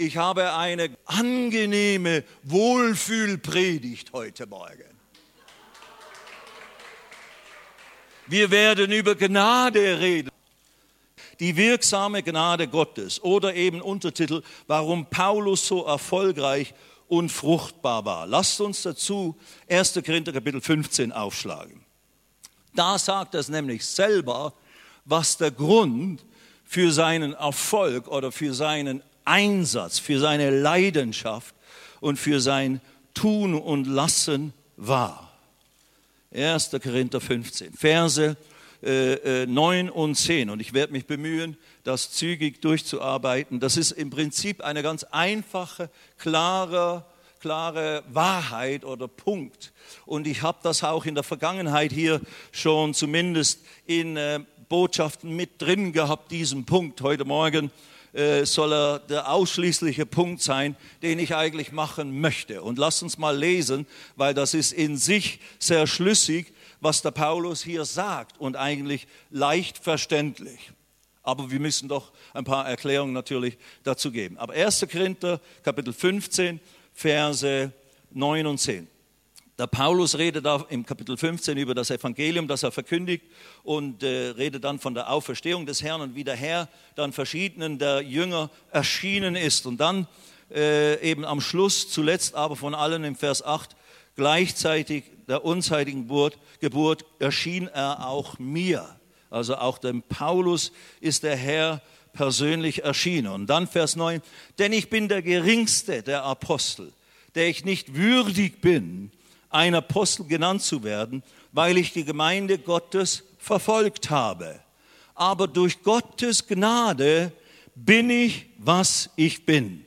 ich habe eine angenehme Wohlfühlpredigt heute Morgen. Wir werden über Gnade reden. Die wirksame Gnade Gottes oder eben Untertitel, warum Paulus so erfolgreich und fruchtbar war. Lasst uns dazu 1. Korinther Kapitel 15 aufschlagen. Da sagt er nämlich selber, was der Grund für seinen Erfolg oder für seinen Einsatz, für seine Leidenschaft und für sein Tun und Lassen war. 1. Korinther 15, Verse äh, 9 äh, und 10. Und ich werde mich bemühen, das zügig durchzuarbeiten. Das ist im Prinzip eine ganz einfache, klare, klare Wahrheit oder Punkt. Und ich habe das auch in der Vergangenheit hier schon zumindest in äh, Botschaften mit drin gehabt, diesen Punkt. Heute Morgen äh, soll er der ausschließliche Punkt sein, den ich eigentlich machen möchte. Und lass uns mal lesen, weil das ist in sich sehr schlüssig, was der Paulus hier sagt und eigentlich leicht verständlich. Aber wir müssen doch ein paar Erklärungen natürlich dazu geben. Aber 1. Korinther, Kapitel 15, Verse 9 und 10. Der Paulus redet da im Kapitel 15 über das Evangelium, das er verkündigt und äh, redet dann von der Auferstehung des Herrn und wie der Herr dann verschiedenen der Jünger erschienen ist. Und dann äh, eben am Schluss, zuletzt aber von allen im Vers 8, gleichzeitig der unzeitigen Geburt, Geburt erschien er auch mir. Also auch dem Paulus ist der Herr persönlich erschienen. Und dann Vers 9, denn ich bin der geringste der Apostel, der ich nicht würdig bin, ein Apostel genannt zu werden, weil ich die Gemeinde Gottes verfolgt habe. Aber durch Gottes Gnade bin ich, was ich bin.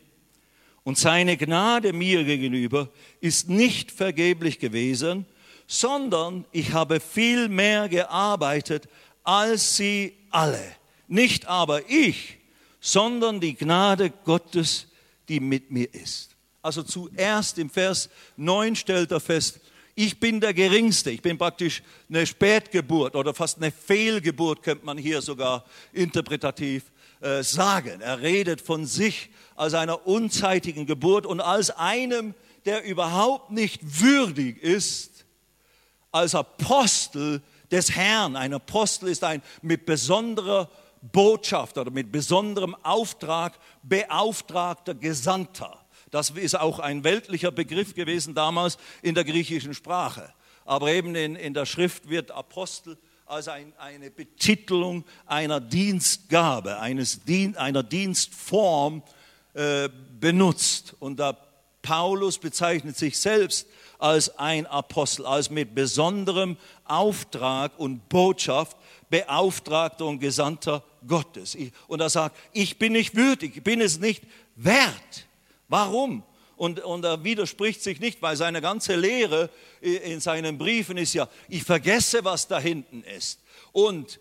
Und seine Gnade mir gegenüber ist nicht vergeblich gewesen, sondern ich habe viel mehr gearbeitet als sie alle. Nicht aber ich, sondern die Gnade Gottes, die mit mir ist. Also zuerst im Vers 9 stellt er fest, ich bin der Geringste, ich bin praktisch eine Spätgeburt oder fast eine Fehlgeburt, könnte man hier sogar interpretativ äh, sagen. Er redet von sich als einer unzeitigen Geburt und als einem, der überhaupt nicht würdig ist, als Apostel des Herrn. Ein Apostel ist ein mit besonderer Botschaft oder mit besonderem Auftrag beauftragter Gesandter. Das ist auch ein weltlicher Begriff gewesen damals in der griechischen Sprache. Aber eben in, in der Schrift wird Apostel als ein, eine Betitelung einer Dienstgabe, eines, einer Dienstform äh, benutzt. Und der Paulus bezeichnet sich selbst als ein Apostel, als mit besonderem Auftrag und Botschaft Beauftragter und Gesandter Gottes. Und er sagt, ich bin nicht würdig, ich bin es nicht wert. Warum? Und, und er widerspricht sich nicht, weil seine ganze Lehre in seinen Briefen ist ja, ich vergesse, was da hinten ist. Und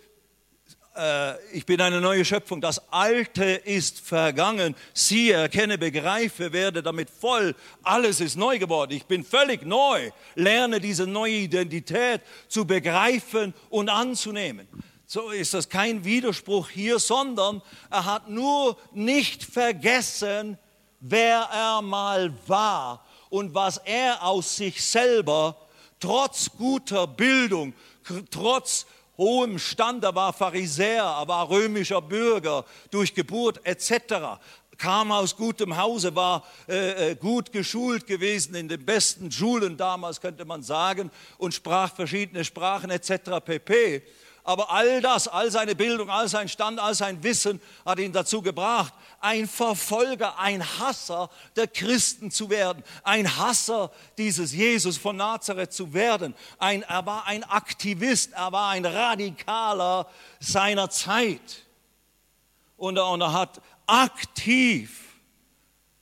äh, ich bin eine neue Schöpfung, das Alte ist vergangen, siehe, erkenne, begreife, werde damit voll, alles ist neu geworden, ich bin völlig neu, lerne diese neue Identität zu begreifen und anzunehmen. So ist das kein Widerspruch hier, sondern er hat nur nicht vergessen, wer er mal war und was er aus sich selber, trotz guter Bildung, trotz hohem Stand, er war Pharisäer, er war römischer Bürger durch Geburt etc., kam aus gutem Hause, war äh, äh, gut geschult gewesen in den besten Schulen damals, könnte man sagen, und sprach verschiedene Sprachen etc. pp. Aber all das, all seine Bildung, all sein Stand, all sein Wissen hat ihn dazu gebracht, ein Verfolger, ein Hasser der Christen zu werden, ein Hasser dieses Jesus von Nazareth zu werden. Ein, er war ein Aktivist, er war ein Radikaler seiner Zeit. Und er, und er hat aktiv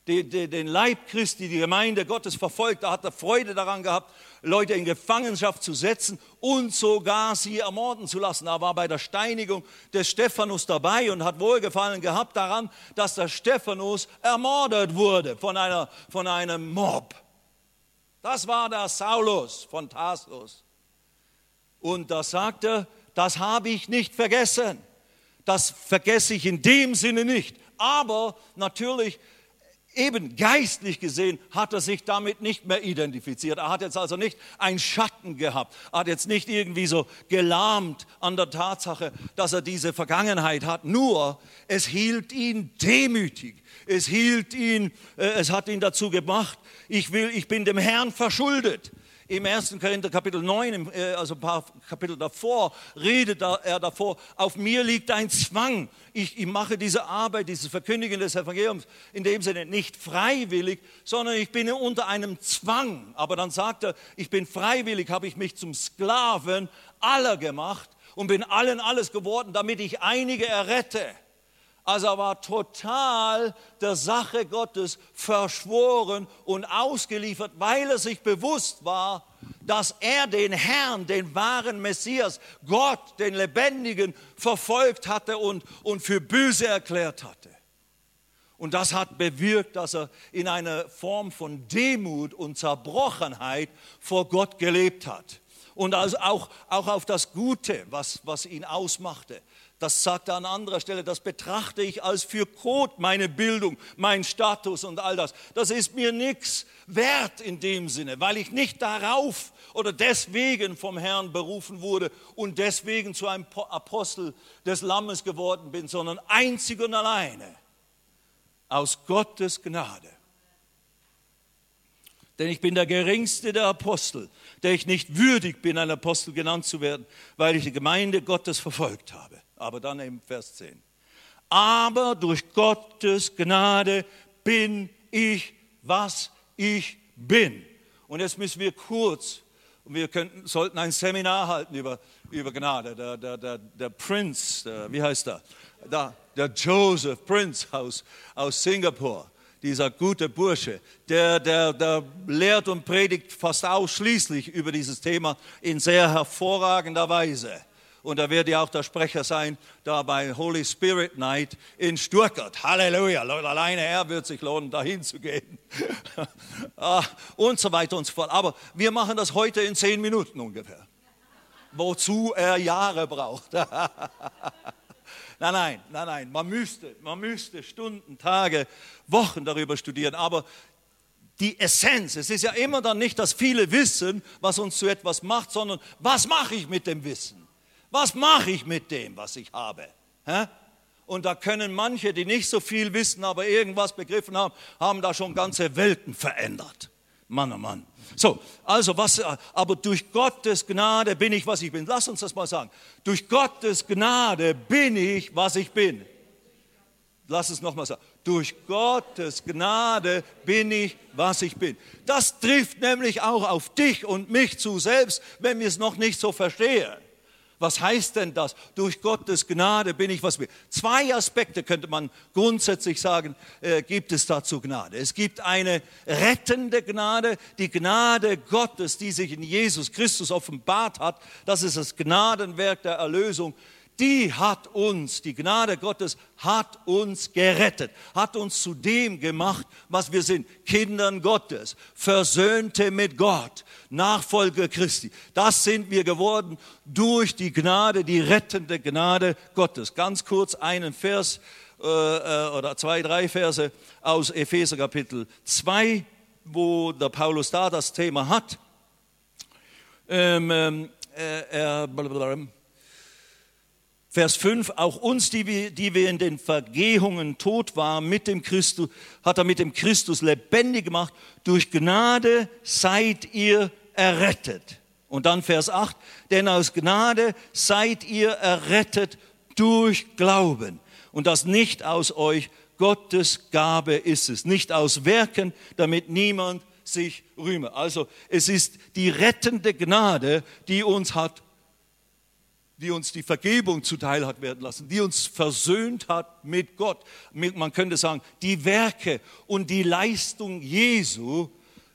den Leib Christi, die Gemeinde Gottes verfolgt. Er Freude daran gehabt, Leute in Gefangenschaft zu setzen und sogar sie ermorden zu lassen. Er war bei der Steinigung des Stephanus dabei und hat Wohlgefallen gehabt daran, dass der Stephanus ermordet wurde von, einer, von einem Mob. Das war der Saulus von Tarsus. Und da sagt er, das habe ich nicht vergessen. Das vergesse ich in dem Sinne nicht. Aber natürlich eben geistlich gesehen hat er sich damit nicht mehr identifiziert. Er hat jetzt also nicht einen Schatten gehabt. Er hat jetzt nicht irgendwie so gelahmt an der Tatsache, dass er diese Vergangenheit hat. Nur es hielt ihn demütig. Es hielt ihn, äh, es hat ihn dazu gemacht, ich will, ich bin dem Herrn verschuldet im 1. Korinther Kapitel 9, äh, also ein paar Kapitel davor, redet er davor, auf mir liegt ein Zwang. Ich, ich mache diese Arbeit, dieses Verkündigen des Evangeliums in dem Sinne nicht freiwillig, sondern ich bin unter einem Zwang. Aber dann sagt er, ich bin freiwillig, habe ich mich zum Sklaven aller gemacht und bin allen alles geworden, damit ich einige errette. Also er war total der Sache Gottes verschworen und ausgeliefert, weil er sich bewusst war, dass er den Herrn, den wahren Messias, Gott, den Lebendigen, verfolgt hatte und, und für böse erklärt hatte. Und das hat bewirkt, dass er in einer Form von Demut und Zerbrochenheit vor Gott gelebt hat. Und also auch, auch auf das Gute, was, was ihn ausmachte. Das sagt er an anderer Stelle, das betrachte ich als für Kot, meine Bildung, mein Status und all das. Das ist mir nichts wert in dem Sinne, weil ich nicht darauf oder deswegen vom Herrn berufen wurde und deswegen zu einem Apostel des Lammes geworden bin, sondern einzig und alleine aus Gottes Gnade. Denn ich bin der geringste der Apostel, der ich nicht würdig bin, ein Apostel genannt zu werden, weil ich die Gemeinde Gottes verfolgt habe aber dann im Vers 10. Aber durch Gottes Gnade bin ich, was ich bin. Und jetzt müssen wir kurz, wir könnten, sollten ein Seminar halten über, über Gnade. Der, der, der, der Prinz, der, wie heißt er? Der, der Joseph Prince aus, aus Singapur, dieser gute Bursche, der, der, der lehrt und predigt fast ausschließlich über dieses Thema in sehr hervorragender Weise. Und er wird ja auch der Sprecher sein, da bei Holy Spirit Night in Stuttgart. Halleluja. Leute, alleine er wird sich lohnen, dahin zu gehen. Ah, und so weiter und so fort. Aber wir machen das heute in zehn Minuten ungefähr. Wozu er Jahre braucht. nein, nein, nein, nein. Man müsste, man müsste Stunden, Tage, Wochen darüber studieren. Aber die Essenz. Es ist ja immer dann nicht, dass viele wissen, was uns zu etwas macht, sondern was mache ich mit dem Wissen? Was mache ich mit dem, was ich habe? Und da können manche, die nicht so viel wissen, aber irgendwas begriffen haben, haben da schon ganze Welten verändert. Mann, oh Mann. So, also was, aber durch Gottes Gnade bin ich, was ich bin. Lass uns das mal sagen. Durch Gottes Gnade bin ich, was ich bin. Lass es nochmal sagen. Durch Gottes Gnade bin ich, was ich bin. Das trifft nämlich auch auf dich und mich zu, selbst wenn wir es noch nicht so verstehen. Was heißt denn das? Durch Gottes Gnade bin ich was bin. Zwei Aspekte könnte man grundsätzlich sagen, äh, gibt es dazu Gnade. Es gibt eine rettende Gnade, die Gnade Gottes, die sich in Jesus Christus offenbart hat. Das ist das Gnadenwerk der Erlösung die hat uns, die Gnade Gottes hat uns gerettet, hat uns zu dem gemacht, was wir sind, Kindern Gottes, Versöhnte mit Gott, Nachfolger Christi. Das sind wir geworden durch die Gnade, die rettende Gnade Gottes. Ganz kurz einen Vers äh, äh oder zwei, drei Verse aus Epheser Kapitel 2, wo der Paulus da das Thema hat. Ähm, ähm äh, er, Vers 5, auch uns, die wir, die wir in den Vergehungen tot waren, mit dem Christus, hat er mit dem Christus lebendig gemacht. Durch Gnade seid ihr errettet. Und dann Vers 8, denn aus Gnade seid ihr errettet durch Glauben. Und das nicht aus euch, Gottes Gabe ist es. Nicht aus Werken, damit niemand sich rühme. Also es ist die rettende Gnade, die uns hat die uns die Vergebung zuteil hat werden lassen, die uns versöhnt hat mit Gott. Man könnte sagen, die Werke und die Leistung Jesu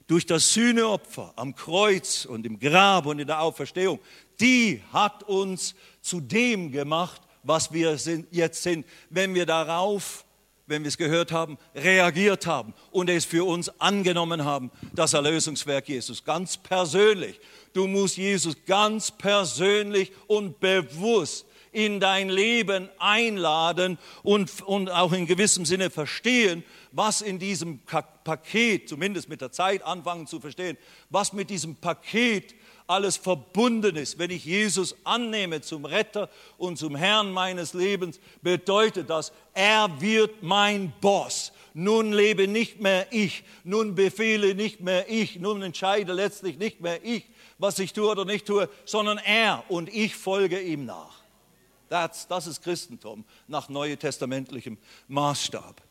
durch das Sühneopfer am Kreuz und im Grab und in der Auferstehung, die hat uns zu dem gemacht, was wir jetzt sind, wenn wir darauf wenn wir es gehört haben, reagiert haben und es für uns angenommen haben, das Erlösungswerk Jesus, ganz persönlich. Du musst Jesus ganz persönlich und bewusst in dein Leben einladen und, und auch in gewissem Sinne verstehen, was in diesem Paket, zumindest mit der Zeit anfangen zu verstehen, was mit diesem Paket alles verbunden ist. Wenn ich Jesus annehme zum Retter und zum Herrn meines Lebens, bedeutet das, er wird mein Boss. Nun lebe nicht mehr ich, nun befehle nicht mehr ich, nun entscheide letztlich nicht mehr ich, was ich tue oder nicht tue, sondern er und ich folge ihm nach. Das, das ist Christentum nach neutestamentlichem Maßstab.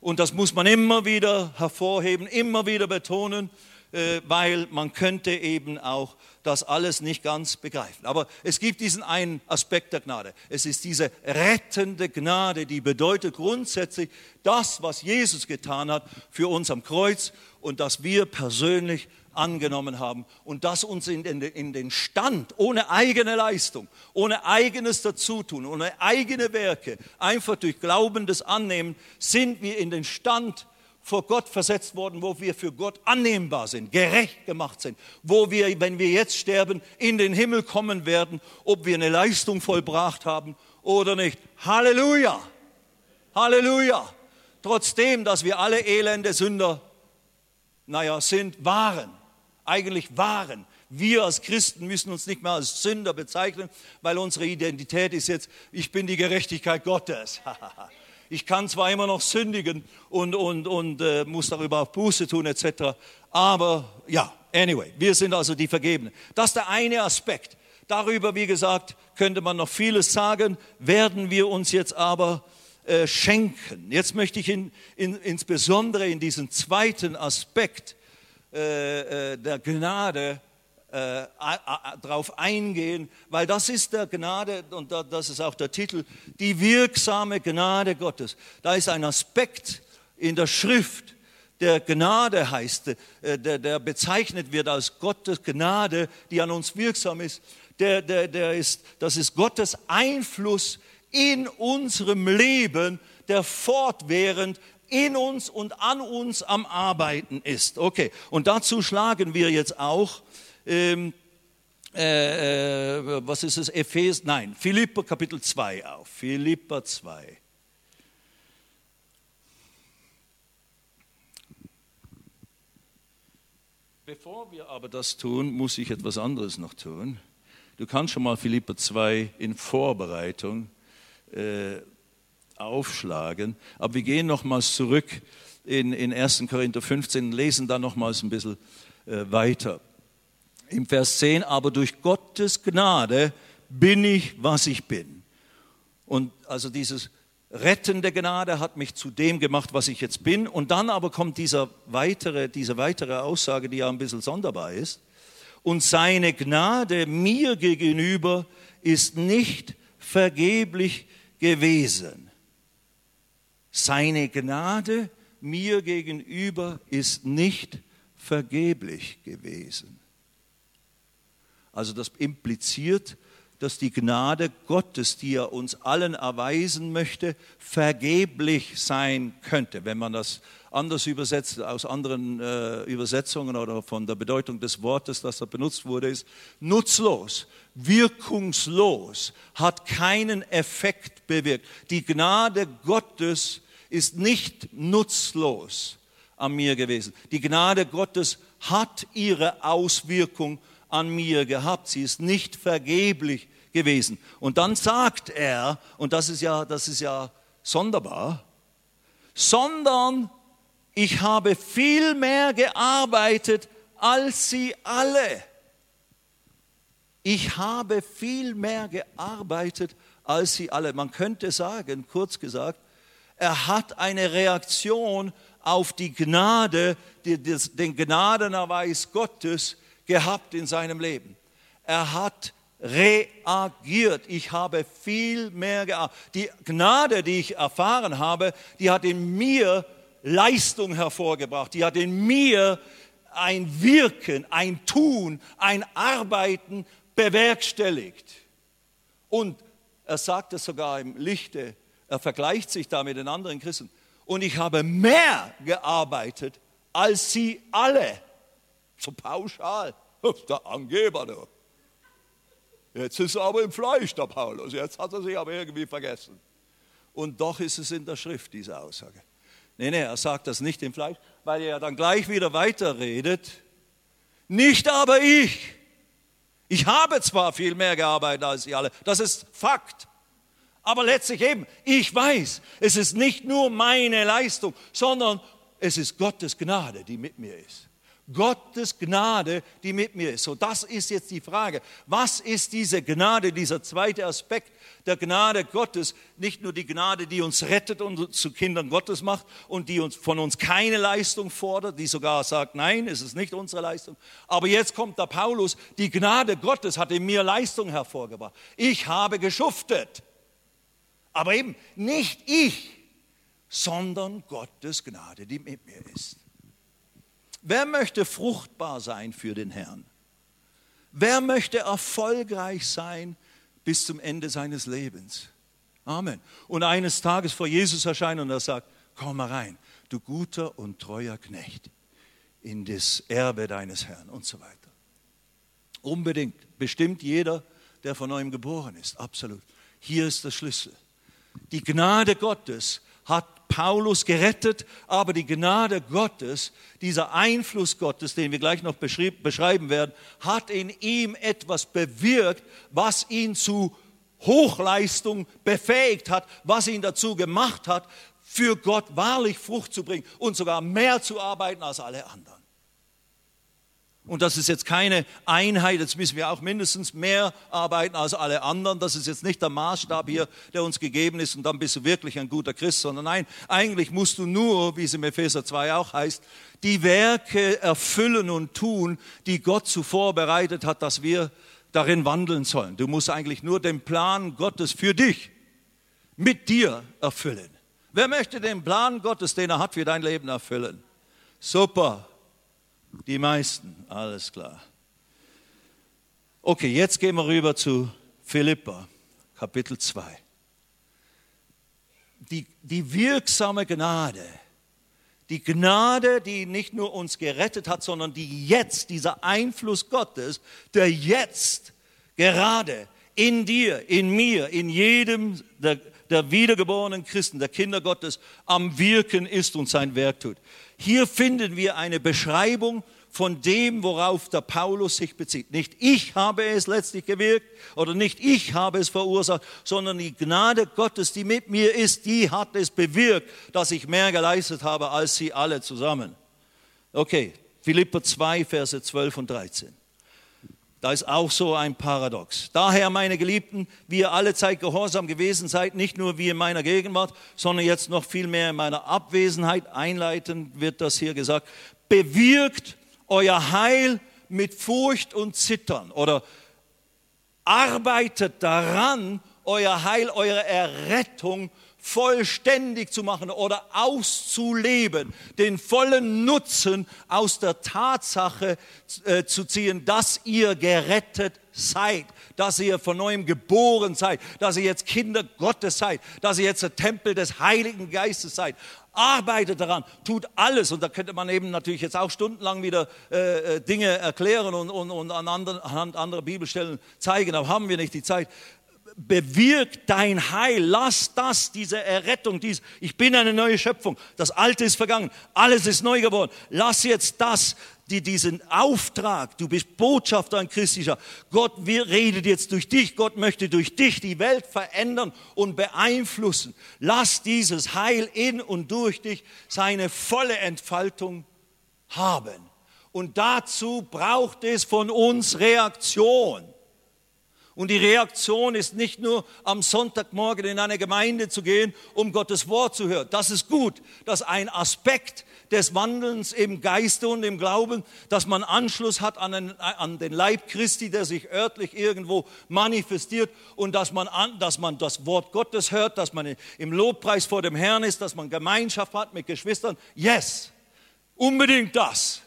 Und das muss man immer wieder hervorheben, immer wieder betonen. Äh, weil man könnte eben auch das alles nicht ganz begreifen. Aber es gibt diesen einen Aspekt der Gnade. Es ist diese rettende Gnade, die bedeutet grundsätzlich das, was Jesus getan hat für uns am Kreuz und das wir persönlich angenommen haben und das uns in den, in den Stand, ohne eigene Leistung, ohne eigenes Dazutun, ohne eigene Werke, einfach durch glaubendes Annehmen, sind wir in den Stand vor Gott versetzt worden, wo wir für Gott annehmbar sind, gerecht gemacht sind, wo wir, wenn wir jetzt sterben, in den Himmel kommen werden, ob wir eine Leistung vollbracht haben oder nicht. Halleluja! Halleluja! Trotzdem, dass wir alle elende Sünder, naja, sind, waren, eigentlich waren. Wir als Christen müssen uns nicht mehr als Sünder bezeichnen, weil unsere Identität ist jetzt, ich bin die Gerechtigkeit Gottes. Ich kann zwar immer noch sündigen und, und, und äh, muss darüber auch Buße tun etc. Aber ja, anyway, wir sind also die Vergebenen. Das ist der eine Aspekt. Darüber, wie gesagt, könnte man noch vieles sagen, werden wir uns jetzt aber äh, schenken. Jetzt möchte ich in, in, insbesondere in diesen zweiten Aspekt äh, äh der Gnade äh, darauf eingehen, weil das ist der Gnade und das ist auch der Titel, die wirksame Gnade Gottes. Da ist ein Aspekt in der Schrift, der Gnade heißt, äh, der, der bezeichnet wird als Gottes Gnade, die an uns wirksam ist. Der, der, der ist, das ist Gottes Einfluss in unserem Leben, der fortwährend in uns und an uns am Arbeiten ist. Okay, und dazu schlagen wir jetzt auch ähm, äh, äh, was ist es, Ephes, nein, Philippa Kapitel 2 auf, Philippa 2. Bevor wir aber das tun, muss ich etwas anderes noch tun. Du kannst schon mal Philippa 2 in Vorbereitung äh, aufschlagen, aber wir gehen nochmals zurück in, in 1. Korinther 15 und lesen da nochmals ein bisschen äh, weiter im Vers 10, aber durch Gottes Gnade bin ich, was ich bin. Und also dieses rettende Gnade hat mich zu dem gemacht, was ich jetzt bin. Und dann aber kommt dieser weitere, diese weitere Aussage, die ja ein bisschen sonderbar ist. Und seine Gnade mir gegenüber ist nicht vergeblich gewesen. Seine Gnade mir gegenüber ist nicht vergeblich gewesen. Also das impliziert, dass die Gnade Gottes, die er uns allen erweisen möchte, vergeblich sein könnte. Wenn man das anders übersetzt, aus anderen äh, Übersetzungen oder von der Bedeutung des Wortes, das da benutzt wurde, ist nutzlos, wirkungslos, hat keinen Effekt bewirkt. Die Gnade Gottes ist nicht nutzlos an mir gewesen. Die Gnade Gottes hat ihre Auswirkung an mir gehabt. Sie ist nicht vergeblich gewesen. Und dann sagt er, und das ist ja, das ist ja sonderbar, sondern ich habe viel mehr gearbeitet als sie alle. Ich habe viel mehr gearbeitet als sie alle. Man könnte sagen, kurz gesagt, er hat eine Reaktion auf die Gnade, den Gnadenerweis Gottes gehabt in seinem Leben. Er hat reagiert. Ich habe viel mehr gearbeitet. Die Gnade, die ich erfahren habe, die hat in mir Leistung hervorgebracht. Die hat in mir ein Wirken, ein Tun, ein Arbeiten bewerkstelligt. Und er sagt es sogar im Lichte, er vergleicht sich da mit den anderen Christen. Und ich habe mehr gearbeitet als sie alle so pauschal. Der Angeber, du. Jetzt ist er aber im Fleisch, der Paulus. Jetzt hat er sich aber irgendwie vergessen. Und doch ist es in der Schrift, diese Aussage. Nee, nee, er sagt das nicht im Fleisch, weil er dann gleich wieder weiterredet. Nicht aber ich. Ich habe zwar viel mehr gearbeitet als Sie alle, das ist Fakt. Aber letztlich eben, ich weiß, es ist nicht nur meine Leistung, sondern es ist Gottes Gnade, die mit mir ist. Gottes Gnade, die mit mir ist. So, das ist jetzt die Frage. Was ist diese Gnade, dieser zweite Aspekt der Gnade Gottes? Nicht nur die Gnade, die uns rettet und zu Kindern Gottes macht und die uns, von uns keine Leistung fordert, die sogar sagt, nein, es ist nicht unsere Leistung. Aber jetzt kommt der Paulus, die Gnade Gottes hat in mir Leistung hervorgebracht. Ich habe geschuftet. Aber eben nicht ich, sondern Gottes Gnade, die mit mir ist. Wer möchte fruchtbar sein für den Herrn? Wer möchte erfolgreich sein bis zum Ende seines Lebens? Amen. Und eines Tages vor Jesus erscheinen und er sagt, komm mal rein, du guter und treuer Knecht, in das Erbe deines Herrn und so weiter. Unbedingt, bestimmt jeder, der von neuem geboren ist, absolut. Hier ist der Schlüssel. Die Gnade Gottes hat Paulus gerettet, aber die Gnade Gottes, dieser Einfluss Gottes, den wir gleich noch beschreiben werden, hat in ihm etwas bewirkt, was ihn zu Hochleistung befähigt hat, was ihn dazu gemacht hat, für Gott wahrlich Frucht zu bringen und sogar mehr zu arbeiten als alle anderen. Und das ist jetzt keine Einheit, jetzt müssen wir auch mindestens mehr arbeiten als alle anderen. Das ist jetzt nicht der Maßstab hier, der uns gegeben ist und dann bist du wirklich ein guter Christ, sondern nein, eigentlich musst du nur, wie es im Epheser 2 auch heißt, die Werke erfüllen und tun, die Gott zuvor bereitet hat, dass wir darin wandeln sollen. Du musst eigentlich nur den Plan Gottes für dich mit dir erfüllen. Wer möchte den Plan Gottes, den er hat für dein Leben erfüllen? Super. Die meisten, alles klar. Okay, jetzt gehen wir rüber zu Philippa, Kapitel 2. Die, die wirksame Gnade, die Gnade, die nicht nur uns gerettet hat, sondern die jetzt, dieser Einfluss Gottes, der jetzt gerade in dir, in mir, in jedem der, der wiedergeborenen Christen, der Kinder Gottes, am Wirken ist und sein Werk tut. Hier finden wir eine Beschreibung von dem, worauf der Paulus sich bezieht. Nicht ich habe es letztlich gewirkt oder nicht ich habe es verursacht, sondern die Gnade Gottes, die mit mir ist, die hat es bewirkt, dass ich mehr geleistet habe als sie alle zusammen. Okay, Philippa 2, Verse 12 und 13. Da ist auch so ein Paradox. Daher, meine Geliebten, wie ihr alle Zeit gehorsam gewesen seid, nicht nur wie in meiner Gegenwart, sondern jetzt noch viel mehr in meiner Abwesenheit, einleitend wird das hier gesagt, bewirkt euer Heil mit Furcht und Zittern oder arbeitet daran, euer Heil, eure Errettung vollständig zu machen oder auszuleben, den vollen Nutzen aus der Tatsache äh, zu ziehen, dass ihr gerettet seid, dass ihr von neuem geboren seid, dass ihr jetzt Kinder Gottes seid, dass ihr jetzt der Tempel des Heiligen Geistes seid arbeitet daran, tut alles. Und da könnte man eben natürlich jetzt auch stundenlang wieder äh, äh Dinge erklären und, und, und anhand anderer Bibelstellen zeigen, aber haben wir nicht die Zeit. Bewirkt dein Heil, lass das, diese Errettung, dies, ich bin eine neue Schöpfung, das Alte ist vergangen, alles ist neu geworden. Lass jetzt das die diesen Auftrag, du bist Botschafter an Christischer, Gott redet jetzt durch dich, Gott möchte durch dich die Welt verändern und beeinflussen. Lass dieses Heil in und durch dich seine volle Entfaltung haben. Und dazu braucht es von uns Reaktion. Und die Reaktion ist nicht nur am Sonntagmorgen in eine Gemeinde zu gehen, um Gottes Wort zu hören. Das ist gut. Das ist ein Aspekt des Wandelns im Geiste und im Glauben, dass man Anschluss hat an den, an den Leib Christi, der sich örtlich irgendwo manifestiert und dass man, an, dass man das Wort Gottes hört, dass man im Lobpreis vor dem Herrn ist, dass man Gemeinschaft hat mit Geschwistern. Yes, unbedingt das.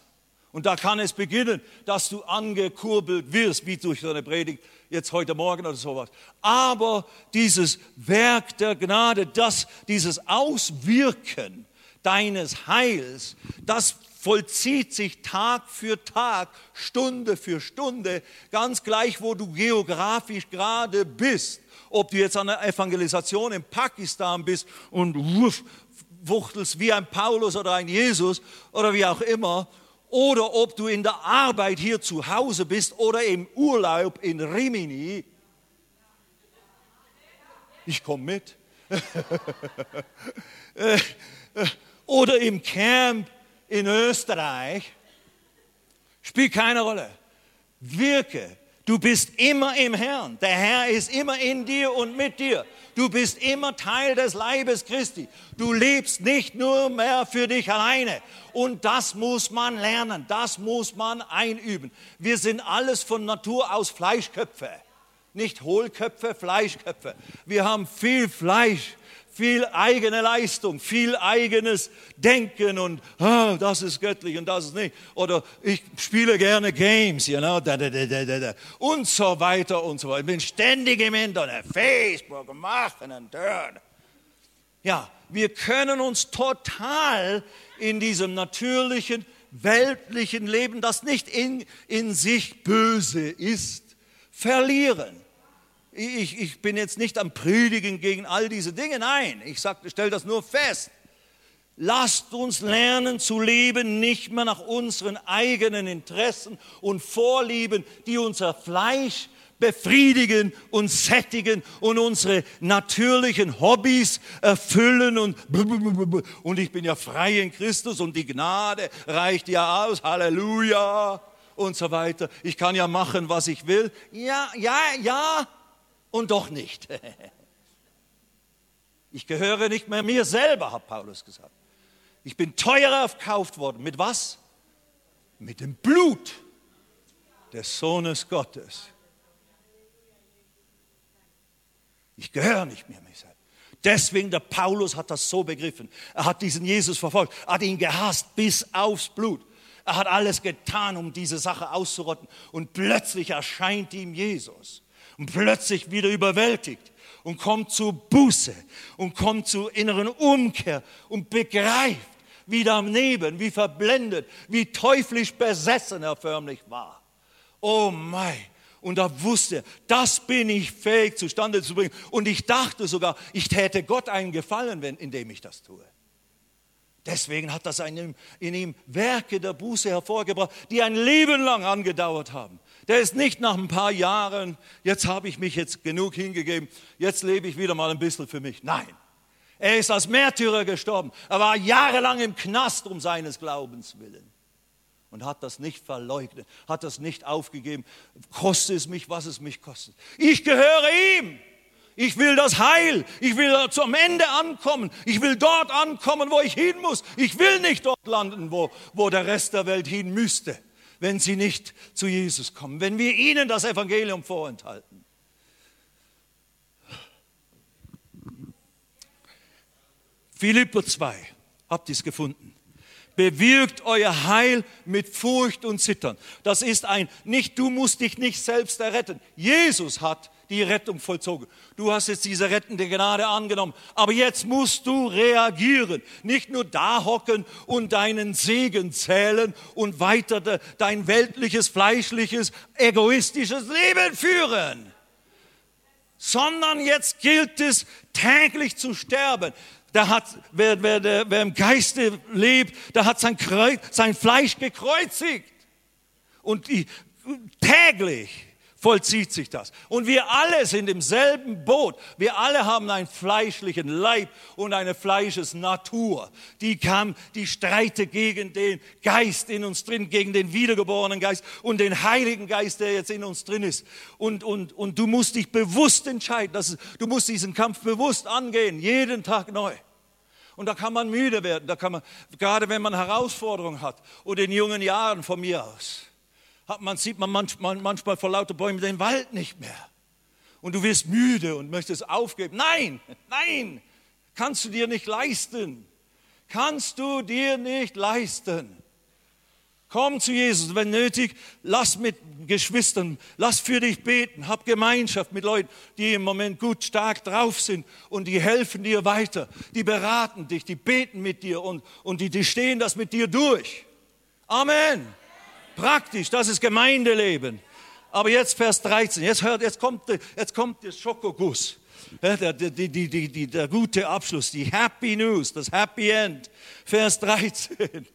Und da kann es beginnen, dass du angekurbelt wirst, wie durch so eine Predigt jetzt heute Morgen oder sowas. Aber dieses Werk der Gnade, das, dieses Auswirken deines Heils, das vollzieht sich Tag für Tag, Stunde für Stunde, ganz gleich, wo du geografisch gerade bist. Ob du jetzt an der Evangelisation in Pakistan bist und wuff, wuchtelst wie ein Paulus oder ein Jesus oder wie auch immer, oder ob du in der Arbeit hier zu Hause bist oder im Urlaub in Rimini. Ich komme mit. Oder im Camp in Österreich. Spielt keine Rolle. Wirke. Du bist immer im Herrn. Der Herr ist immer in dir und mit dir. Du bist immer Teil des Leibes Christi. Du lebst nicht nur mehr für dich alleine. Und das muss man lernen. Das muss man einüben. Wir sind alles von Natur aus Fleischköpfe. Nicht Hohlköpfe, Fleischköpfe. Wir haben viel Fleisch viel eigene Leistung, viel eigenes Denken und oh, das ist göttlich und das ist nicht. Oder ich spiele gerne Games, you know, da, da, da, da, da, und so weiter und so weiter. Ich bin ständig im Internet, Facebook, machen und tun. Ja, wir können uns total in diesem natürlichen, weltlichen Leben, das nicht in, in sich böse ist, verlieren ich, ich bin jetzt nicht am Predigen gegen all diese Dinge. Nein, ich stelle das nur fest. Lasst uns lernen zu leben, nicht mehr nach unseren eigenen Interessen und Vorlieben, die unser Fleisch befriedigen und sättigen und unsere natürlichen Hobbys erfüllen und und ich bin ja frei in Christus und die Gnade reicht ja aus, Halleluja und so weiter. Ich kann ja machen, was ich will. Ja, ja, ja, und doch nicht. Ich gehöre nicht mehr mir selber, hat Paulus gesagt. Ich bin teurer erkauft worden. Mit was? Mit dem Blut des Sohnes Gottes. Ich gehöre nicht mehr mir selbst. Deswegen der Paulus hat das so begriffen. Er hat diesen Jesus verfolgt, hat ihn gehasst bis aufs Blut. Er hat alles getan, um diese Sache auszurotten. Und plötzlich erscheint ihm Jesus und plötzlich wieder überwältigt und kommt zu Buße und kommt zu inneren Umkehr und begreift, wie daneben, wie verblendet, wie teuflisch besessen er förmlich war. Oh mein, und da wusste er, das bin ich fähig zustande zu bringen. Und ich dachte sogar, ich täte Gott einen Gefallen, wenn, indem ich das tue. Deswegen hat das in ihm, in ihm Werke der Buße hervorgebracht, die ein Leben lang angedauert haben. Der ist nicht nach ein paar Jahren, jetzt habe ich mich jetzt genug hingegeben, jetzt lebe ich wieder mal ein bisschen für mich. Nein, er ist als Märtyrer gestorben. Er war jahrelang im Knast um seines Glaubens willen und hat das nicht verleugnet, hat das nicht aufgegeben. Koste es mich, was es mich kostet. Ich gehöre ihm. Ich will das Heil. Ich will zum Ende ankommen. Ich will dort ankommen, wo ich hin muss. Ich will nicht dort landen, wo, wo der Rest der Welt hin müsste wenn sie nicht zu Jesus kommen, wenn wir ihnen das Evangelium vorenthalten. Philipper 2, habt ihr es gefunden? Bewirkt euer Heil mit Furcht und Zittern. Das ist ein, nicht du musst dich nicht selbst erretten. Jesus hat die Rettung vollzogen. Du hast jetzt diese rettende Gnade angenommen, aber jetzt musst du reagieren. Nicht nur da hocken und deinen Segen zählen und weiter dein weltliches, fleischliches, egoistisches Leben führen, sondern jetzt gilt es täglich zu sterben. Der hat, wer, wer, wer im Geiste lebt, der hat sein, Kreuz, sein Fleisch gekreuzigt. Und die, täglich vollzieht sich das. Und wir alle sind im selben Boot. Wir alle haben einen fleischlichen Leib und eine Fleischesnatur. Die kam, die streitet gegen den Geist in uns drin, gegen den wiedergeborenen Geist und den Heiligen Geist, der jetzt in uns drin ist. Und, und, und du musst dich bewusst entscheiden. Das ist, du musst diesen Kampf bewusst angehen, jeden Tag neu. Und da kann man müde werden, da kann man, gerade wenn man Herausforderungen hat oder in jungen Jahren von mir aus hat man, sieht man manchmal, manchmal vor lauter Bäumen den Wald nicht mehr. Und du wirst müde und möchtest aufgeben. Nein, nein, kannst du dir nicht leisten. Kannst du dir nicht leisten. Komm zu Jesus, wenn nötig, lass mit Geschwistern, lass für dich beten, hab Gemeinschaft mit Leuten, die im Moment gut stark drauf sind und die helfen dir weiter, die beraten dich, die beten mit dir und, und die, die stehen das mit dir durch. Amen. Praktisch, das ist Gemeindeleben. Aber jetzt Vers 13, jetzt hört, jetzt kommt, jetzt kommt der Schokoguss. Der, die, die, die, der gute Abschluss, die Happy News, das Happy End. Vers 13.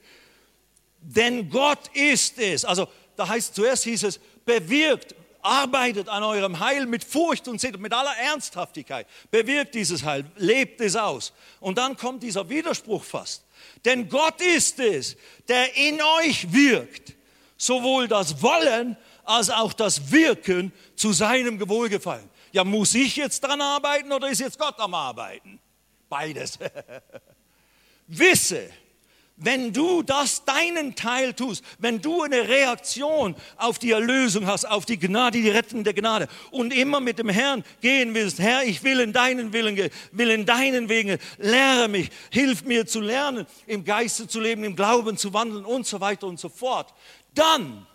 Denn Gott ist es. Also da heißt zuerst hieß es, bewirkt, arbeitet an eurem Heil mit Furcht und Sitte, mit aller Ernsthaftigkeit. Bewirkt dieses Heil, lebt es aus. Und dann kommt dieser Widerspruch fast. Denn Gott ist es, der in euch wirkt, sowohl das Wollen als auch das Wirken zu seinem Wohlgefallen. Ja, muss ich jetzt dran arbeiten oder ist jetzt Gott am Arbeiten? Beides. Wisse, wenn du das deinen Teil tust, wenn du eine Reaktion auf die Erlösung hast, auf die Gnade, die rettende Gnade und immer mit dem Herrn gehen willst, Herr, ich will in deinen Willen will in deinen Wegen, lehre mich, hilf mir zu lernen, im Geiste zu leben, im Glauben zu wandeln und so weiter und so fort, dann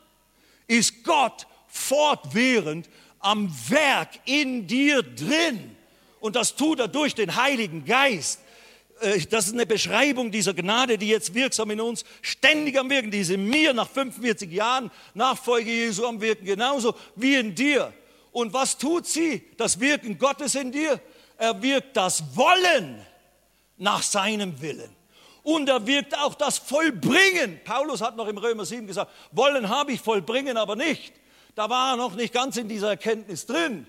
ist Gott fortwährend am Werk in dir drin. Und das tut er durch den Heiligen Geist. Äh, das ist eine Beschreibung dieser Gnade, die jetzt wirksam in uns ständig am Wirken, die ist in mir nach 45 Jahren Nachfolge Jesu am Wirken, genauso wie in dir. Und was tut sie? Das Wirken Gottes in dir. Er wirkt das Wollen nach seinem Willen. Und er wirkt auch das Vollbringen. Paulus hat noch im Römer 7 gesagt, Wollen habe ich, vollbringen aber nicht. Da war er noch nicht ganz in dieser Erkenntnis drin.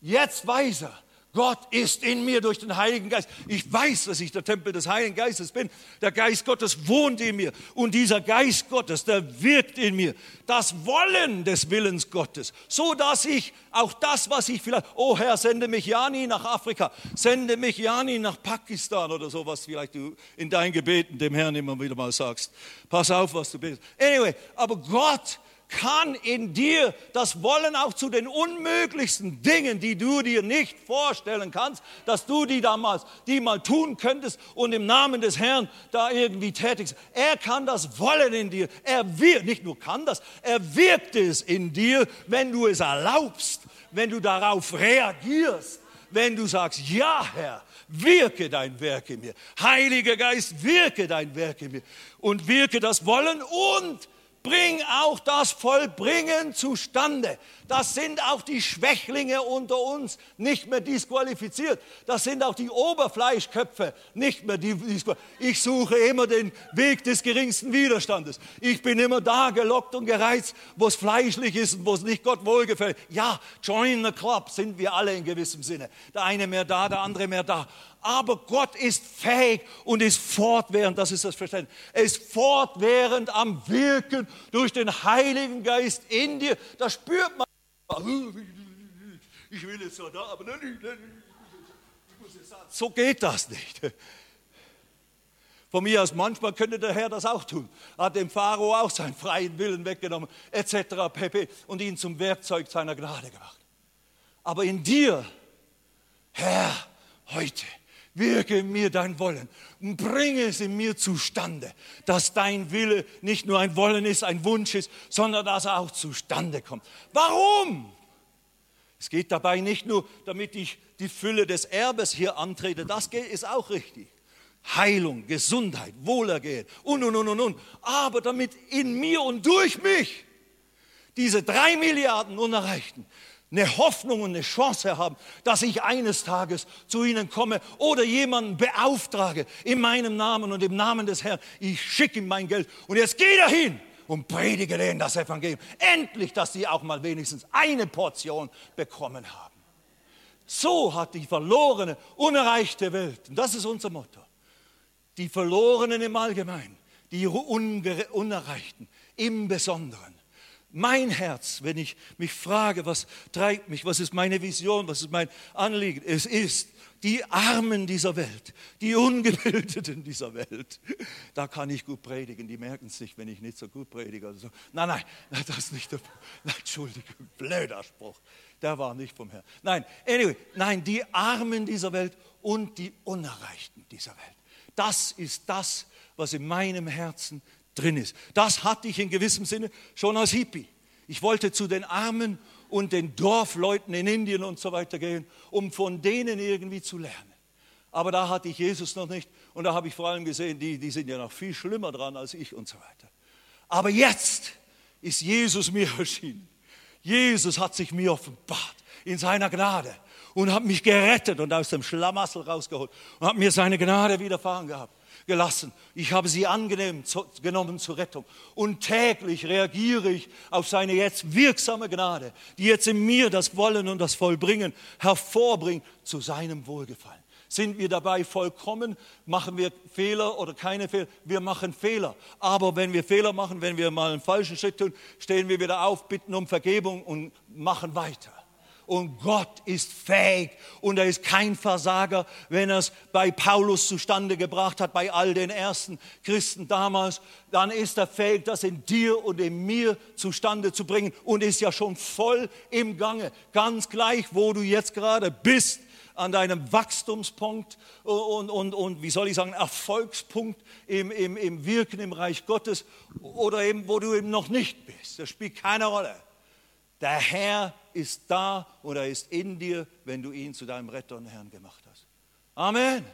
Jetzt weiß er, Gott ist in mir durch den Heiligen Geist. Ich weiß, dass ich der Tempel des Heiligen Geistes bin. Der Geist Gottes wohnt in mir. Und dieser Geist Gottes, der wirkt in mir. Das Wollen des Willens Gottes. So dass ich auch das, was ich vielleicht, oh Herr, sende mich ja nie nach Afrika. Sende mich ja nie nach Pakistan oder so, was vielleicht du in deinen Gebeten dem Herrn immer wieder mal sagst. Pass auf, was du bist. Anyway, aber Gott kann in dir das Wollen auch zu den unmöglichsten Dingen, die du dir nicht vorstellen kannst, dass du die damals, die mal tun könntest und im Namen des Herrn da irgendwie tätig sind. Er kann das Wollen in dir. Er wirkt, nicht nur kann das, er wirkt es in dir, wenn du es erlaubst, wenn du darauf reagierst, wenn du sagst, ja Herr, wirke dein Werk in mir. Heiliger Geist, wirke dein Werk in mir und wirke das Wollen und bring auch das Vollbringen zustande. Das sind auch die Schwächlinge unter uns nicht mehr disqualifiziert. Das sind auch die Oberfleischköpfe nicht mehr disqualifiziert. Ich suche immer den Weg des geringsten Widerstandes. Ich bin immer da gelockt und gereizt, wo es fleischlich ist und wo es nicht Gott wohlgefällt. Ja, join the club sind wir alle in gewissem Sinne. Der eine mehr da, der andere mehr da aber Gott ist fähig und ist fortwährend, das ist das Verständnis, er ist fortwährend am Wirken durch den Heiligen Geist in dir. Das spürt man. Ich will jetzt ja da, aber so geht das nicht. Von mir aus manchmal könnte der Herr das auch tun. Hat dem Pharao auch seinen freien Willen weggenommen, etc. pp. und ihn zum Werkzeug seiner Gnade gemacht. Aber in dir, Herr, heute wirke mir dein Wollen und bringe es in mir zustande, dass dein Wille nicht nur ein Wollen ist, ein Wunsch ist, sondern dass er auch zustande kommt. Warum? Es geht dabei nicht nur, damit ich die Fülle des Erbes hier antrete, das ist auch richtig. Heilung, Gesundheit, Wohlergehen und, und, und, und, und. Aber damit in mir und durch mich diese drei Milliarden Unerreichten eine Hoffnung und eine Chance haben, dass ich eines Tages zu ihnen komme oder jemanden beauftrage in meinem Namen und im Namen des Herrn. Ich schicke ihm mein Geld und jetzt geh dahin und predige denen das Evangelium. Endlich, dass sie auch mal wenigstens eine Portion bekommen haben. So hat die verlorene, unerreichte Welt, und das ist unser Motto, die Verlorenen im Allgemeinen, die Unerreichten im Besonderen mein Herz, wenn ich mich frage, was treibt mich, was ist meine Vision, was ist mein Anliegen, es ist die Armen dieser Welt, die Ungebildeten dieser Welt. Da kann ich gut predigen, die merken es nicht, wenn ich nicht so gut predige. Oder so. Nein, nein, das ist nicht der, nein, Entschuldigung, blöder Spruch, der war nicht vom Herrn. Nein, anyway, nein, die Armen dieser Welt und die Unerreichten dieser Welt. Das ist das, was in meinem Herzen drin ist. Das hatte ich in gewissem Sinne schon als Hippie. Ich wollte zu den Armen und den Dorfleuten in Indien und so weiter gehen, um von denen irgendwie zu lernen. Aber da hatte ich Jesus noch nicht und da habe ich vor allem gesehen, die, die sind ja noch viel schlimmer dran als ich und so weiter. Aber jetzt ist Jesus mir erschienen. Jesus hat sich mir offenbart in seiner Gnade und hat mich gerettet und aus dem Schlamassel rausgeholt und hat mir seine Gnade widerfahren gehabt gelassen. Ich habe sie angenommen zur Rettung. Und täglich reagiere ich auf seine jetzt wirksame Gnade, die jetzt in mir das Wollen und das Vollbringen hervorbringt zu seinem Wohlgefallen. Sind wir dabei vollkommen? Machen wir Fehler oder keine Fehler? Wir machen Fehler. Aber wenn wir Fehler machen, wenn wir mal einen falschen Schritt tun, stehen wir wieder auf, bitten um Vergebung und machen weiter. Und Gott ist fähig und er ist kein Versager, wenn er es bei Paulus zustande gebracht hat, bei all den ersten Christen damals, dann ist er fähig, das in dir und in mir zustande zu bringen und ist ja schon voll im Gange. Ganz gleich, wo du jetzt gerade bist, an deinem Wachstumspunkt und, und, und wie soll ich sagen, Erfolgspunkt im, im, im Wirken im Reich Gottes oder eben, wo du eben noch nicht bist. Das spielt keine Rolle. Der Herr ist da und er ist in dir, wenn du ihn zu deinem Retter und Herrn gemacht hast. Amen.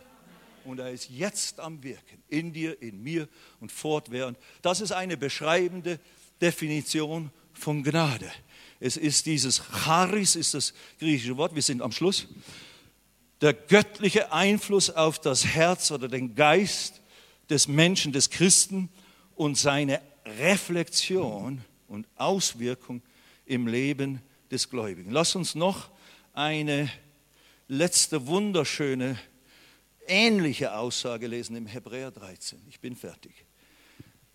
Und er ist jetzt am Wirken, in dir, in mir und fortwährend. Das ist eine beschreibende Definition von Gnade. Es ist dieses Charis, ist das griechische Wort, wir sind am Schluss. Der göttliche Einfluss auf das Herz oder den Geist des Menschen, des Christen und seine Reflexion und Auswirkung im Leben des Gläubigen. Lass uns noch eine letzte wunderschöne, ähnliche Aussage lesen im Hebräer 13. Ich bin fertig.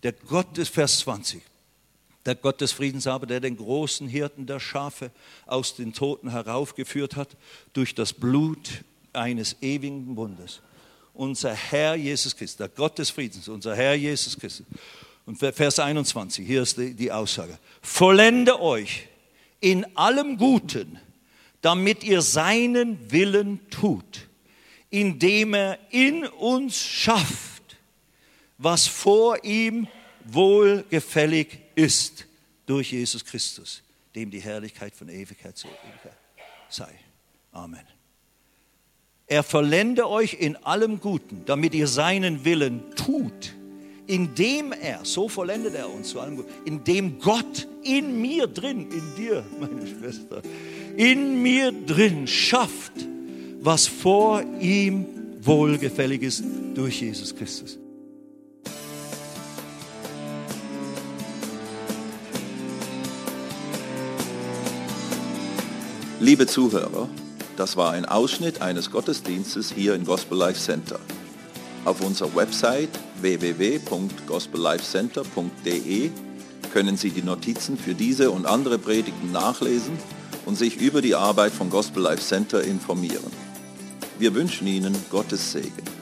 Der Gott des Vers 20. Der Gott des Friedens aber, der den großen Hirten der Schafe aus den Toten heraufgeführt hat, durch das Blut eines ewigen Bundes. Unser Herr Jesus Christus, der Gott des Friedens, unser Herr Jesus Christus. Und Vers 21, hier ist die, die Aussage. Vollende euch in allem Guten, damit ihr seinen Willen tut, indem er in uns schafft, was vor ihm wohlgefällig ist, durch Jesus Christus, dem die Herrlichkeit von Ewigkeit zu Ewigkeit sei. Amen. Er vollende euch in allem Guten, damit ihr seinen Willen tut indem er, so vollendet er uns zu allem Guten, indem Gott in mir drin, in dir, meine Schwester, in mir drin schafft, was vor ihm wohlgefällig ist durch Jesus Christus. Liebe Zuhörer, das war ein Ausschnitt eines Gottesdienstes hier im Gospel Life Center. Auf unserer Website www.gospellifecenter.de können Sie die Notizen für diese und andere Predigten nachlesen und sich über die Arbeit von Gospel Life Center informieren. Wir wünschen Ihnen Gottes Segen.